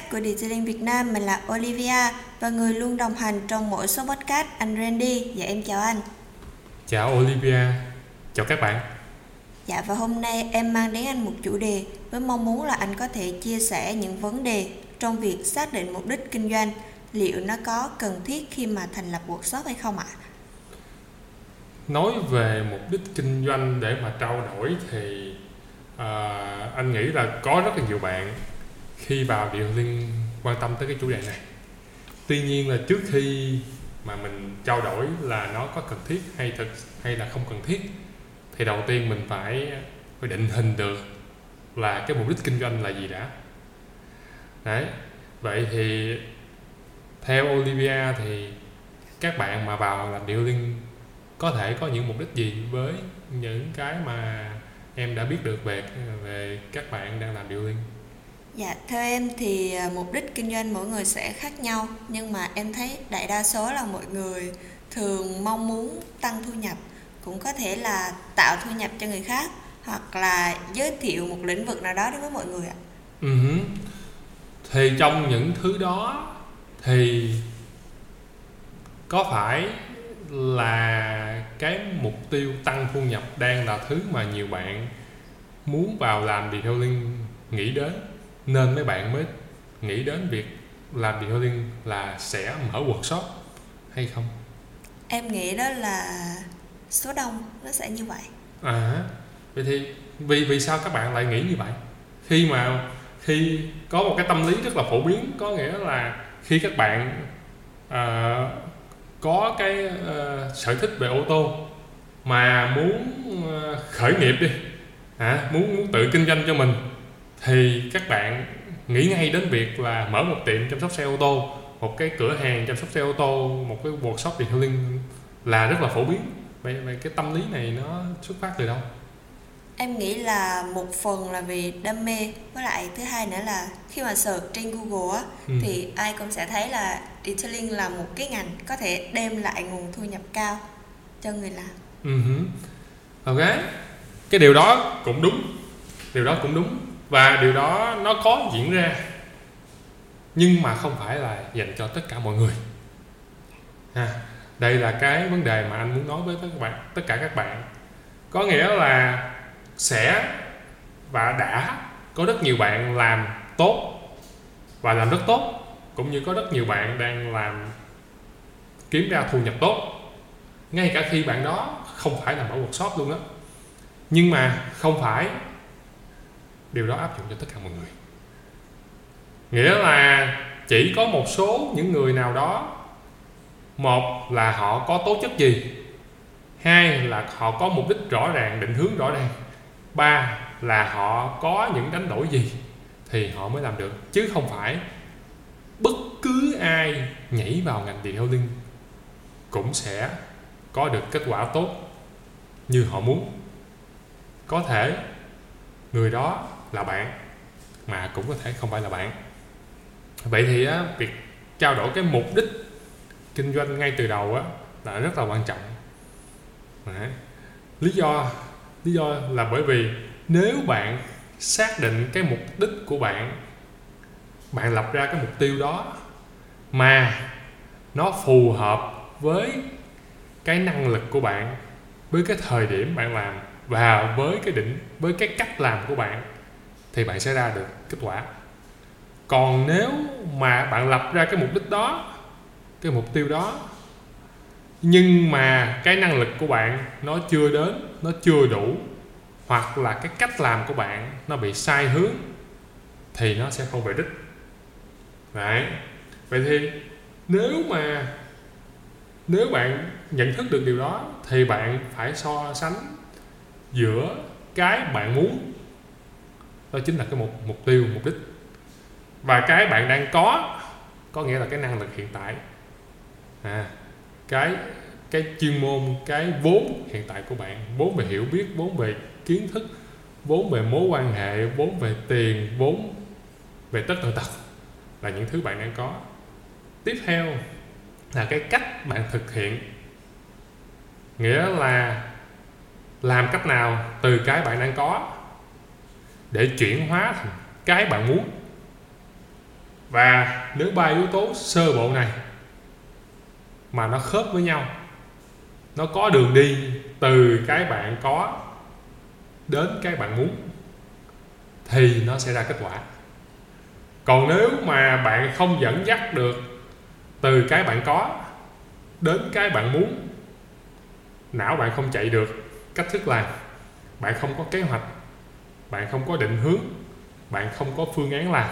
podcast của Detailing Việt Nam, mình là Olivia và người luôn đồng hành trong mỗi số podcast anh Randy. Dạ em chào anh. Chào Olivia, chào các bạn. Dạ và hôm nay em mang đến anh một chủ đề với mong muốn là anh có thể chia sẻ những vấn đề trong việc xác định mục đích kinh doanh. Liệu nó có cần thiết khi mà thành lập workshop hay không ạ? Nói về mục đích kinh doanh để mà trao đổi thì à, anh nghĩ là có rất là nhiều bạn khi vào điều liên quan tâm tới cái chủ đề này. Tuy nhiên là trước khi mà mình trao đổi là nó có cần thiết hay thực hay là không cần thiết, thì đầu tiên mình phải phải định hình được là cái mục đích kinh doanh là gì đã. Đấy, vậy thì theo Olivia thì các bạn mà vào làm điều liên có thể có những mục đích gì với những cái mà em đã biết được về về các bạn đang làm điều liên Dạ, theo em thì à, mục đích kinh doanh mỗi người sẽ khác nhau Nhưng mà em thấy đại đa số là mọi người thường mong muốn tăng thu nhập Cũng có thể là tạo thu nhập cho người khác Hoặc là giới thiệu một lĩnh vực nào đó đối với mọi người ạ Ừ. Thì trong những thứ đó thì có phải là cái mục tiêu tăng thu nhập đang là thứ mà nhiều bạn muốn vào làm detailing nghĩ đến nên mấy bạn mới nghĩ đến việc làm detailing là sẽ mở workshop hay không? Em nghĩ đó là số đông nó sẽ như vậy. À vậy thì vì vì sao các bạn lại nghĩ như vậy? Khi mà khi có một cái tâm lý rất là phổ biến có nghĩa là khi các bạn uh, có cái uh, sở thích về ô tô mà muốn uh, khởi nghiệp đi hả muốn muốn tự kinh doanh cho mình thì các bạn nghĩ ngay đến việc là mở một tiệm chăm sóc xe ô tô một cái cửa hàng chăm sóc xe ô tô một cái workshop detailing là rất là phổ biến. Vậy, vậy cái tâm lý này nó xuất phát từ đâu? Em nghĩ là một phần là vì đam mê với lại thứ hai nữa là khi mà search trên google á ừ. thì ai cũng sẽ thấy là detailing là một cái ngành có thể đem lại nguồn thu nhập cao cho người làm. Uh-huh. ok. Cái điều đó cũng đúng. Điều đó cũng đúng và điều đó nó có diễn ra nhưng mà không phải là dành cho tất cả mọi người. À, đây là cái vấn đề mà anh muốn nói với các bạn tất cả các bạn. Có nghĩa là sẽ và đã có rất nhiều bạn làm tốt và làm rất tốt cũng như có rất nhiều bạn đang làm kiếm ra thu nhập tốt. Ngay cả khi bạn đó không phải là mở workshop luôn á nhưng mà không phải điều đó áp dụng cho tất cả mọi người. Nghĩa là chỉ có một số những người nào đó, một là họ có tố chất gì, hai là họ có mục đích rõ ràng, định hướng rõ ràng, ba là họ có những đánh đổi gì thì họ mới làm được. Chứ không phải bất cứ ai nhảy vào ngành detailing cũng sẽ có được kết quả tốt như họ muốn. Có thể người đó là bạn mà cũng có thể không phải là bạn vậy thì á, việc trao đổi cái mục đích kinh doanh ngay từ đầu á là rất là quan trọng Đấy. lý do lý do là bởi vì nếu bạn xác định cái mục đích của bạn bạn lập ra cái mục tiêu đó mà nó phù hợp với cái năng lực của bạn với cái thời điểm bạn làm và với cái định với cái cách làm của bạn thì bạn sẽ ra được kết quả còn nếu mà bạn lập ra cái mục đích đó, cái mục tiêu đó, nhưng mà cái năng lực của bạn nó chưa đến, nó chưa đủ, hoặc là cái cách làm của bạn nó bị sai hướng, thì nó sẽ không về đích Đấy. vậy thì nếu mà, nếu bạn nhận thức được điều đó, thì bạn phải so sánh giữa cái bạn muốn đó chính là cái mục mục tiêu, mục đích. Và cái bạn đang có có nghĩa là cái năng lực hiện tại. À cái cái chuyên môn, cái vốn hiện tại của bạn, vốn về hiểu biết, vốn về kiến thức, vốn về mối quan hệ, vốn về tiền, vốn về tất tần tật là những thứ bạn đang có. Tiếp theo là cái cách bạn thực hiện. Nghĩa là làm cách nào từ cái bạn đang có để chuyển hóa thành cái bạn muốn. Và nếu ba yếu tố sơ bộ này mà nó khớp với nhau, nó có đường đi từ cái bạn có đến cái bạn muốn, thì nó sẽ ra kết quả. Còn nếu mà bạn không dẫn dắt được từ cái bạn có đến cái bạn muốn, não bạn không chạy được. Cách thức làm bạn không có kế hoạch bạn không có định hướng bạn không có phương án làm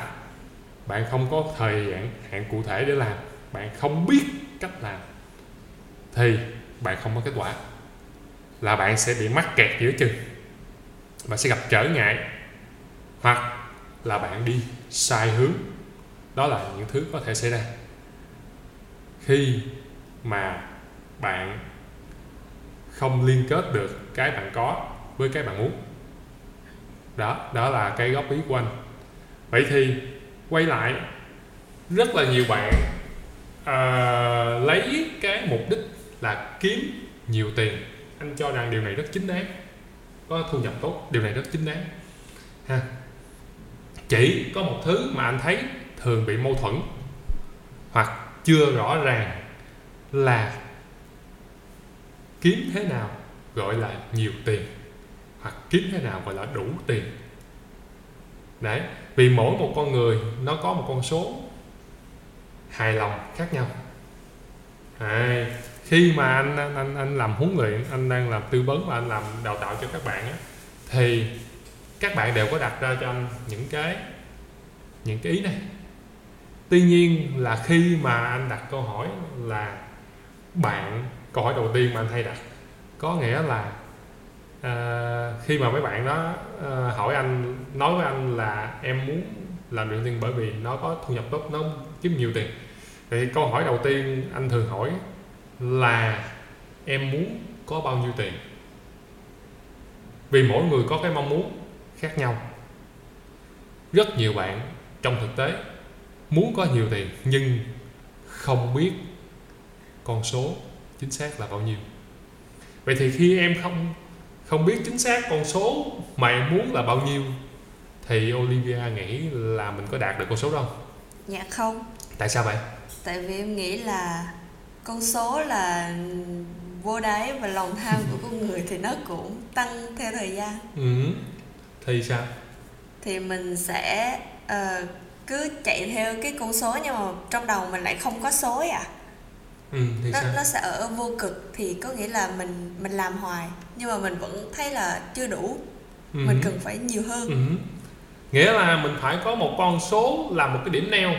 bạn không có thời hạn, hạn cụ thể để làm bạn không biết cách làm thì bạn không có kết quả là bạn sẽ bị mắc kẹt giữa chừng bạn sẽ gặp trở ngại hoặc là bạn đi sai hướng. Đó là những thứ có thể xảy ra. Khi mà bạn không liên kết được cái bạn có với cái bạn muốn đó đó là cái góp ý của anh. Vậy thì quay lại rất là nhiều bạn uh, lấy cái mục đích là kiếm nhiều tiền. Anh cho rằng điều này rất chính đáng có thu nhập tốt điều này rất chính đáng. Ha. Chỉ có một thứ mà anh thấy thường bị mâu thuẫn hoặc chưa rõ ràng là kiếm thế nào gọi là nhiều tiền hoặc kiếm thế nào gọi là đủ tiền. Đấy vì mỗi một con người nó có một con số hài lòng khác nhau. À, khi mà anh, anh anh anh làm huấn luyện anh đang làm tư vấn và anh làm đào tạo cho các bạn á, thì các bạn đều có đặt ra cho anh những cái những cái ý này. Tuy nhiên là khi mà anh đặt câu hỏi là bạn câu hỏi đầu tiên mà anh hay đặt có nghĩa là à, khi mà mấy bạn đó à, hỏi anh nói với anh là em muốn làm luyện tiền bởi vì nó có thu nhập tốt nó kiếm nhiều tiền. Thì câu hỏi đầu tiên anh thường hỏi là em muốn có bao nhiêu tiền? Vì mỗi người có cái mong muốn khác nhau. Rất nhiều bạn trong thực tế muốn có nhiều tiền nhưng không biết con số chính xác là bao nhiêu. Vậy thì khi em không không biết chính xác con số mà em muốn là bao nhiêu thì Olivia nghĩ là mình có đạt được con số đó không? Dạ không. Tại sao vậy? Tại vì em nghĩ là con số là vô đáy và lòng tham của con người thì nó cũng tăng theo thời gian. Ừ. Thì sao? Thì mình sẽ uh, cứ chạy theo cái con số nhưng mà trong đầu mình lại không có số à ừ, thì nó sao? nó sẽ ở vô cực thì có nghĩa là mình mình làm hoài nhưng mà mình vẫn thấy là chưa đủ ừ. mình cần phải nhiều hơn ừ. nghĩa là mình phải có một con số là một cái điểm neo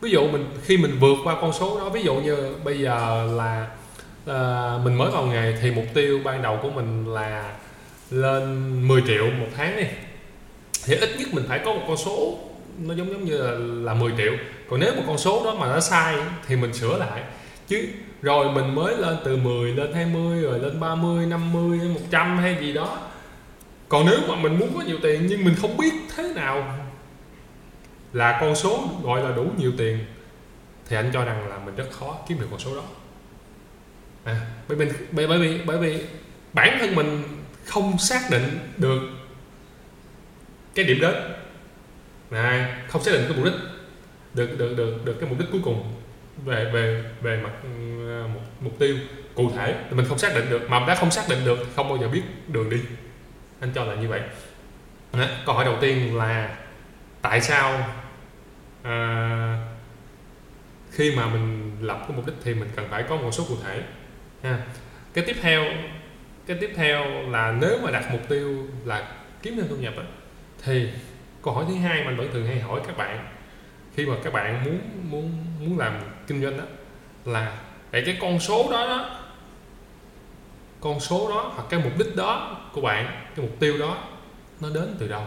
ví dụ mình khi mình vượt qua con số đó ví dụ như bây giờ là uh, mình mới vào nghề thì mục tiêu ban đầu của mình là lên 10 triệu một tháng đi thì ít nhất mình phải có một con số nó giống giống như là, là 10 triệu. Còn nếu một con số đó mà nó sai thì mình sửa lại. Chứ rồi mình mới lên từ 10 lên 20 rồi lên 30 50 100 hay gì đó. Còn nếu mà mình muốn có nhiều tiền nhưng mình không biết thế nào là con số gọi là đủ nhiều tiền thì anh cho rằng là mình rất khó kiếm được con số đó. À, bởi vì bởi, bởi vì bởi vì bản thân mình không xác định được cái điểm đến này không xác định cái mục đích. Được được được được cái mục đích cuối cùng về về về mặt ừ, à, mục, mục tiêu cụ thể thì mình không xác định được. Mà đã không xác định được không bao giờ biết đường đi. Anh cho là như vậy. Đó. câu hỏi đầu tiên là tại sao à, khi mà mình lập cái mục đích thì mình cần phải có một số cụ thể ha. Cái tiếp theo cái tiếp theo là nếu mà đặt mục tiêu là kiếm thêm thu nhập ấy, thì câu hỏi thứ hai mà anh vẫn thường hay hỏi các bạn khi mà các bạn muốn muốn muốn làm kinh doanh đó là vậy cái con số đó đó, con số đó hoặc cái mục đích đó của bạn, cái mục tiêu đó, nó đến từ đâu?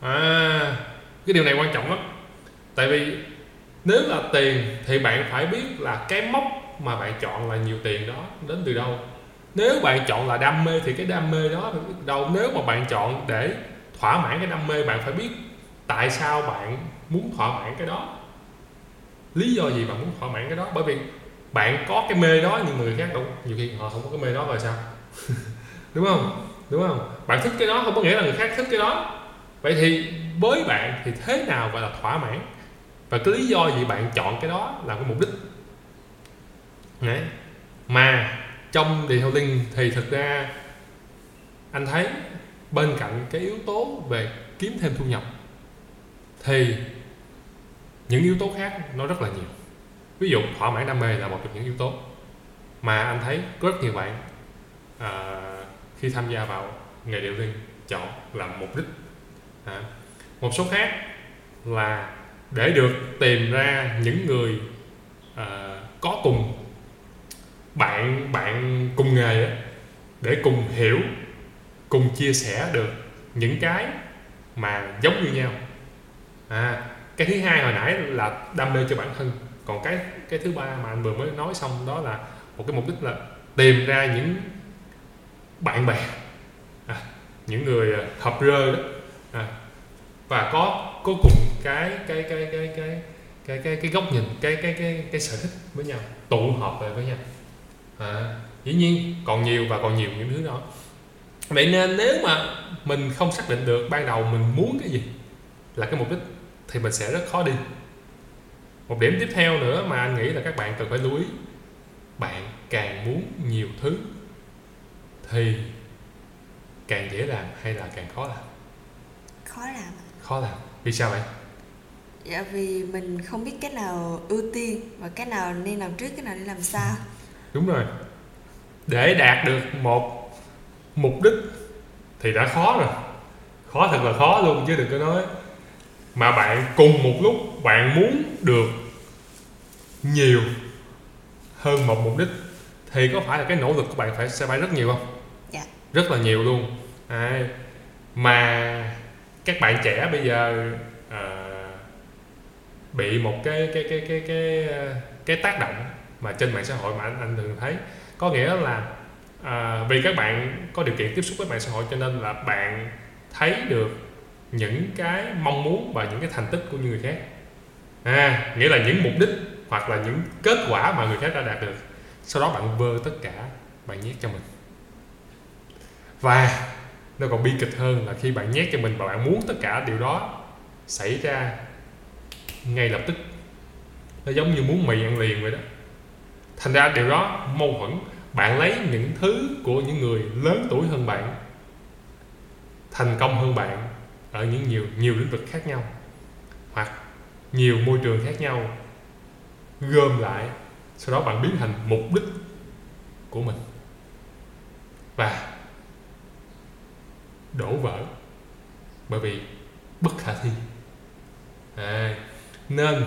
À cái điều này quan trọng lắm. Tại vì nếu là tiền thì bạn phải biết là cái mốc mà bạn chọn là nhiều tiền đó đến từ đâu. Nếu bạn chọn là đam mê thì cái đam mê đó đâu. Nếu mà bạn chọn để thỏa mãn cái đam mê, bạn phải biết tại sao bạn muốn thỏa mãn cái đó. Lý do gì bạn muốn thỏa mãn cái đó? Bởi vì bạn có cái mê đó, nhưng mà người khác đâu. Nhiều khi họ không có cái mê đó rồi sao? Đúng không? Đúng không? Bạn thích cái đó không có nghĩa là người khác thích cái đó. Vậy thì với bạn thì thế nào gọi là thỏa mãn? Và cái lý do gì bạn chọn cái đó là cái mục đích. Đấy. mà trong detailing thì thực ra anh thấy bên cạnh cái yếu tố về kiếm thêm thu nhập thì những yếu tố khác nó rất là nhiều. Ví dụ thỏa mãn đam mê là một trong những yếu tố. Mà anh thấy rất nhiều bạn à, khi tham gia vào nghề điều riêng chọn làm mục đích. À, một số khác là để được tìm ra những người à, có cùng bạn bạn cùng nghề để cùng hiểu cùng chia sẻ được những cái mà giống như nhau. À cái thứ hai hồi nãy là đam mê cho bản thân. Còn cái cái thứ ba mà anh vừa mới nói xong đó là một cái mục đích là tìm ra những bạn bè à, những người à, hợp rơ đó à, và có có cùng cái cái cái cái cái cái cái cái góc nhìn cái cái cái cái sở thích với nhau tụ họp lại với nhau. À, dĩ nhiên còn nhiều và còn nhiều những thứ đó vậy nên nếu mà mình không xác định được ban đầu mình muốn cái gì là cái mục đích thì mình sẽ rất khó đi. Một điểm tiếp theo nữa mà anh nghĩ là các bạn cần phải lưu ý bạn càng muốn nhiều thứ thì càng dễ làm hay là càng khó làm? Khó làm. Khó làm. Vì sao vậy? Dạ vì mình không biết cái nào ưu tiên và cái nào nên làm trước cái nào nên làm sau. Đúng rồi. Để đạt được một mục đích thì đã khó rồi khó thật là khó luôn chứ đừng có nói mà bạn cùng một lúc bạn muốn được nhiều hơn một mục đích thì có phải là cái nỗ lực của bạn phải sẽ phải rất nhiều không? Dạ. Rất là nhiều luôn. À, mà các bạn trẻ bây giờ à, bị một cái cái cái cái cái cái tác động mà trên mạng xã hội mà anh anh thường thấy có nghĩa là à, vì các bạn có điều kiện tiếp xúc với mạng xã hội cho nên là bạn thấy được những cái mong muốn và những cái thành tích của những người khác. À nghĩa là những mục đích hoặc là những kết quả mà người khác đã đạt được. Sau đó bạn vơ tất cả bạn nhét cho mình. Và nó còn bi kịch hơn là khi bạn nhét cho mình và bạn muốn tất cả điều đó xảy ra ngay lập tức. Nó giống như muốn mì ăn liền vậy đó. Thành ra điều đó mâu thuẫn bạn lấy những thứ của những người lớn tuổi hơn bạn thành công hơn bạn ở những nhiều nhiều lĩnh vực khác nhau hoặc nhiều môi trường khác nhau gom lại sau đó bạn biến thành mục đích của mình. Và đổ vỡ bởi vì bất khả thi. À, nên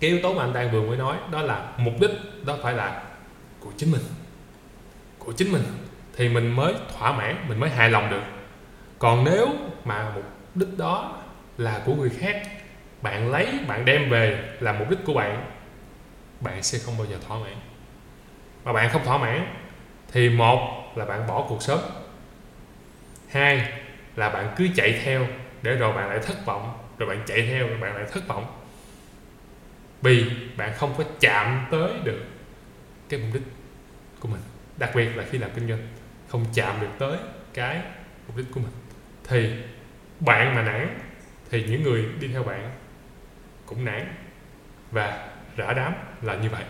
cái yếu tố mà anh đang vừa mới nói đó là mục đích đó phải là của chính mình của chính mình, thì mình mới thỏa mãn, mình mới hài lòng được. Còn nếu mà mục đích đó là của người khác, bạn lấy, bạn đem về là mục đích của bạn bạn sẽ không bao giờ thỏa mãn. Mà bạn không thỏa mãn, thì một là bạn bỏ cuộc sớm. Hai là bạn cứ chạy theo, để rồi bạn lại thất vọng, rồi bạn chạy theo, rồi bạn lại thất vọng. Vì bạn không có chạm tới được cái mục đích của mình đặc biệt là khi làm kinh doanh không chạm được tới cái mục đích của mình. Thì bạn mà nản thì những người đi theo bạn cũng nản và rã đám là như vậy.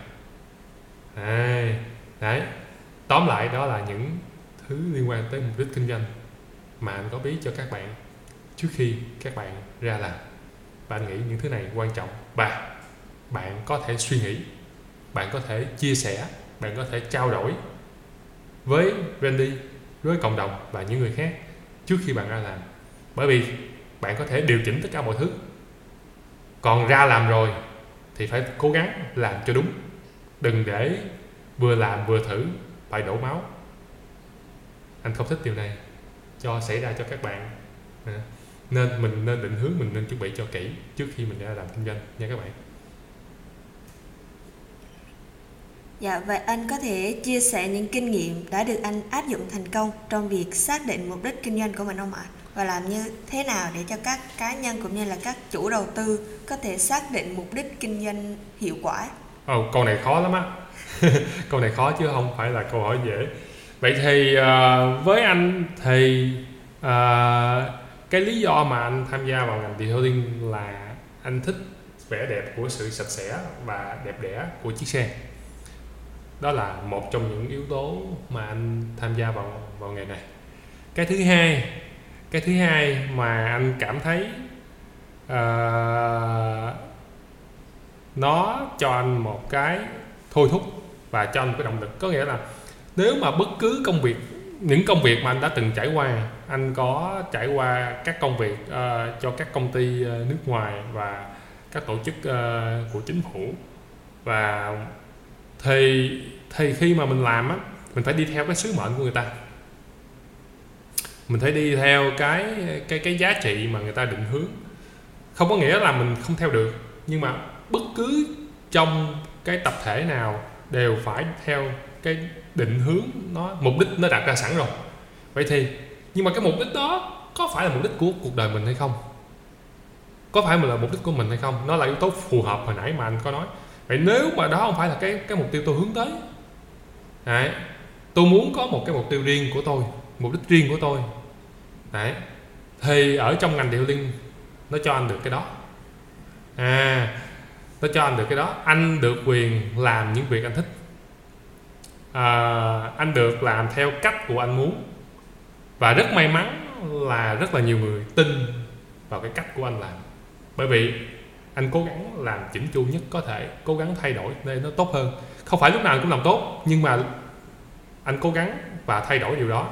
Đấy, đấy. Tóm lại đó là những thứ liên quan tới mục đích kinh doanh mà anh có bí cho các bạn trước khi các bạn ra làm. Và anh nghĩ những thứ này quan trọng. Và bạn có thể suy nghĩ bạn có thể chia sẻ bạn có thể trao đổi với Randy, với cộng đồng và những người khác trước khi bạn ra làm. Bởi vì bạn có thể điều chỉnh tất cả mọi thứ. Còn ra làm rồi thì phải cố gắng làm cho đúng. Đừng để vừa làm vừa thử phải đổ máu. Anh không thích điều này. Cho xảy ra cho các bạn. Nên mình nên định hướng, mình nên chuẩn bị cho kỹ trước khi mình ra làm kinh doanh nha các bạn. Dạ, vậy anh có thể chia sẻ những kinh nghiệm đã được anh áp dụng thành công trong việc xác định mục đích kinh doanh của mình không ạ? Và làm như thế nào để cho các cá nhân cũng như là các chủ đầu tư có thể xác định mục đích kinh doanh hiệu quả? Ồ, oh, câu này khó lắm á. câu này khó chứ không phải là câu hỏi dễ. Vậy thì uh, với anh thì uh, cái lý do mà anh tham gia vào ngành detailing là anh thích vẻ đẹp của sự sạch sẽ và đẹp đẽ của chiếc xe đó là một trong những yếu tố mà anh tham gia vào vào nghề này. Cái thứ hai cái thứ hai mà anh cảm thấy uh, nó cho anh một cái thôi thúc và cho anh một cái động lực. Có nghĩa là nếu mà bất cứ công việc những công việc mà anh đã từng trải qua anh có trải qua các công việc uh, cho các công ty uh, nước ngoài và các tổ chức uh, của chính phủ và thì thì khi mà mình làm á, mình phải đi theo cái sứ mệnh của người ta. Mình phải đi theo cái cái cái giá trị mà người ta định hướng. Không có nghĩa là mình không theo được, nhưng mà bất cứ trong cái tập thể nào đều phải theo cái định hướng nó, mục đích nó đặt ra sẵn rồi. Vậy thì, nhưng mà cái mục đích đó có phải là mục đích của cuộc đời mình hay không? Có phải là mục đích của mình hay không? Nó là yếu tố phù hợp hồi nãy mà anh có nói vậy nếu mà đó không phải là cái cái mục tiêu tôi hướng tới đấy tôi muốn có một cái mục tiêu riêng của tôi mục đích riêng của tôi đấy thì ở trong ngành điều linh nó cho anh được cái đó. À nó cho anh được cái đó. Anh được quyền làm những việc anh thích. À, anh được làm theo cách của anh muốn. Và rất may mắn là rất là nhiều người tin vào cái cách của anh làm. Bởi vì anh cố gắng làm chỉnh chu nhất có thể cố gắng thay đổi để nó tốt hơn. Không phải lúc nào anh cũng làm tốt nhưng mà anh cố gắng và thay đổi điều đó.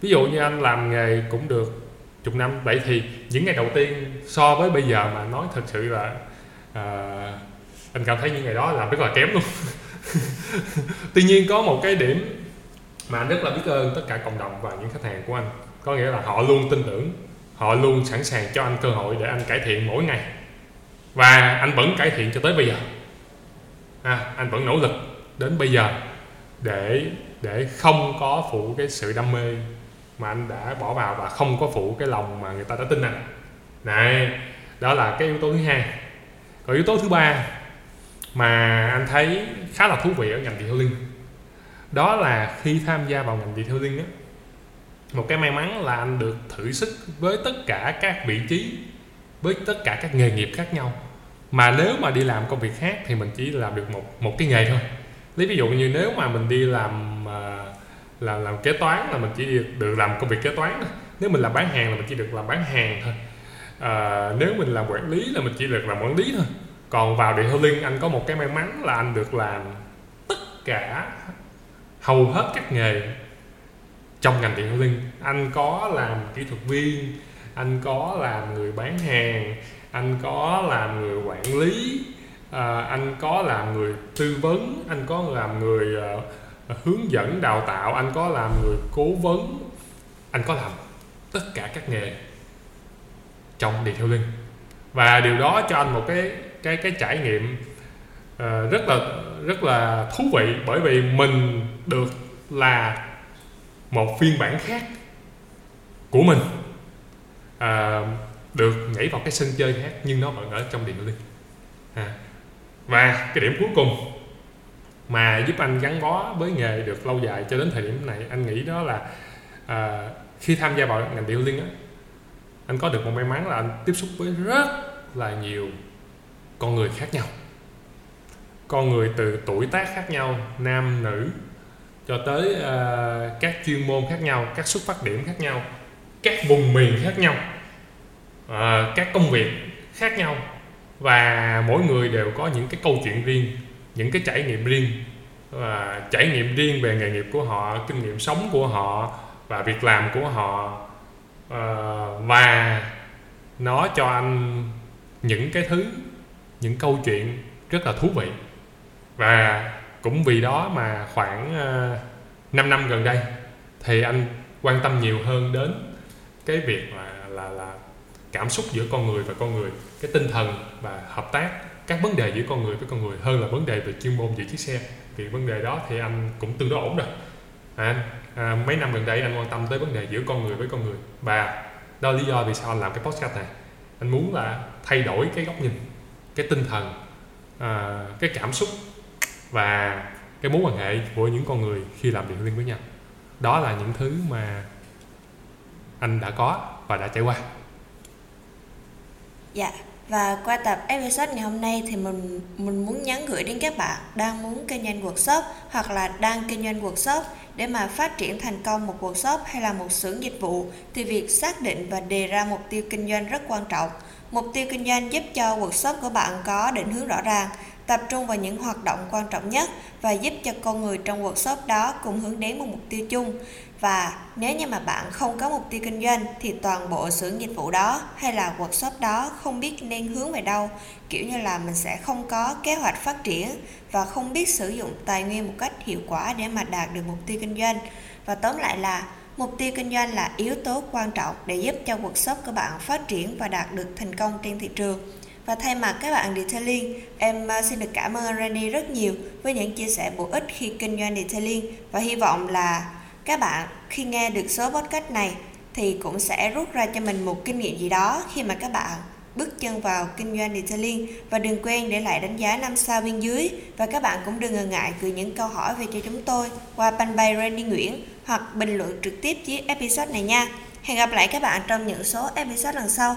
Ví dụ như anh làm nghề cũng được chục năm vậy thì những ngày đầu tiên so với bây giờ mà nói thật sự là uh, anh cảm thấy những ngày đó làm rất là kém luôn. Tuy nhiên có một cái điểm mà anh rất là biết ơn tất cả cộng đồng và những khách hàng của anh. Có nghĩa là họ luôn tin tưởng họ luôn sẵn sàng cho anh cơ hội để anh cải thiện mỗi ngày và anh vẫn cải thiện cho tới bây giờ. À, anh vẫn nỗ lực đến bây giờ để để không có phụ cái sự đam mê mà anh đã bỏ vào và không có phụ cái lòng mà người ta đã tin anh. Này đó là cái yếu tố thứ hai. Còn yếu tố thứ ba mà anh thấy khá là thú vị ở ngành detailing đó là khi tham gia vào ngành detailing á một cái may mắn là anh được thử sức với tất cả các vị trí với tất cả các nghề nghiệp khác nhau mà nếu mà đi làm công việc khác thì mình chỉ làm được một một cái nghề thôi. Lấy ví dụ như nếu mà mình đi làm uh, làm làm kế toán là mình chỉ được làm công việc kế toán thôi. Nếu mình làm bán hàng là mình chỉ được làm bán hàng thôi. À, nếu mình làm quản lý là mình chỉ được làm quản lý thôi. Còn vào detailing anh có một cái may mắn là anh được làm tất cả hầu hết các nghề trong ngành điện linh. Anh có làm kỹ thuật viên anh có làm người bán hàng anh có làm người quản lý à, anh có làm người tư vấn anh có làm người à, hướng dẫn đào tạo anh có làm người cố vấn. Anh có làm tất cả các nghề trong detailing và điều đó cho anh một cái cái cái trải nghiệm uh, rất là rất là thú vị bởi vì mình được là một phiên bản khác của mình. Uh, được nhảy vào cái sân chơi khác nhưng nó vẫn ở trong điện liên à. và cái điểm cuối cùng mà giúp anh gắn bó với nghề được lâu dài cho đến thời điểm này anh nghĩ đó là à, khi tham gia vào ngành điện liên á anh có được một may mắn là anh tiếp xúc với rất là nhiều con người khác nhau. Con người từ tuổi tác khác nhau nam nữ cho tới uh, các chuyên môn khác nhau các xuất phát điểm khác nhau các vùng miền khác nhau uh, các công việc khác nhau và mỗi người đều có những cái câu chuyện riêng những cái trải nghiệm riêng. Và trải nghiệm riêng về nghề nghiệp của họ kinh nghiệm sống của họ và việc làm của họ. Uh, và nó cho anh những cái thứ những câu chuyện rất là thú vị. Và cũng vì đó mà khoảng ờ, uh, 5 năm gần đây thì anh quan tâm nhiều hơn đến cái việc là là là cảm xúc giữa con người và con người cái tinh thần và hợp tác các vấn đề giữa con người với con người hơn là vấn đề về chuyên môn giữa chiếc xe. Thì vấn đề đó thì anh cũng tương đối ổn rồi. À, à, mấy năm gần đây anh quan tâm tới vấn đề giữa con người với con người. Và đó là lý do vì sao anh làm cái podcast này. Anh muốn là thay đổi cái góc nhìn cái tinh thần à, cái cảm xúc và cái mối quan hệ của những con người khi làm việc liên với nhau. Đó là những thứ mà anh đã có và đã trải qua. Dạ, và qua tập episode ngày hôm nay thì mình mình muốn nhắn gửi đến các bạn đang muốn kinh doanh workshop hoặc là đang kinh doanh workshop để mà phát triển thành công một workshop hay là một xưởng dịch vụ thì việc xác định và đề ra mục tiêu kinh doanh rất quan trọng. Mục tiêu kinh doanh giúp cho workshop của bạn có định hướng rõ ràng, tập trung vào những hoạt động quan trọng nhất và giúp cho con người trong workshop đó cùng hướng đến một mục tiêu chung. Và nếu như mà bạn không có mục tiêu kinh doanh thì toàn bộ xưởng dịch vụ đó hay là workshop đó không biết nên hướng về đâu, kiểu như là mình sẽ không có kế hoạch phát triển và không biết sử dụng tài nguyên một cách hiệu quả để mà đạt được mục tiêu kinh doanh. Và tóm lại là Mục tiêu kinh doanh là yếu tố quan trọng để giúp cho workshop của bạn phát triển và đạt được thành công trên thị trường. Và thay mặt các bạn detailing, em ờ, xin được cảm ơn Randy rất nhiều với những chia sẻ bổ ích khi kinh doanh detailing và hy vọng là các bạn khi nghe được số podcast này thì cũng sẽ rút ra cho mình một kinh nghiệm gì đó khi mà các bạn bước chân vào kinh doanh detailing và đừng quên để lại đánh giá 5 sao bên dưới và các bạn cũng đừng ngần ngại gửi những câu hỏi về cho chúng tôi qua fanpage Randy Nguyễn hoặc bình luận trực tiếp dưới episode này nha. Hẹn gặp lại các bạn trong những số episode lần sau.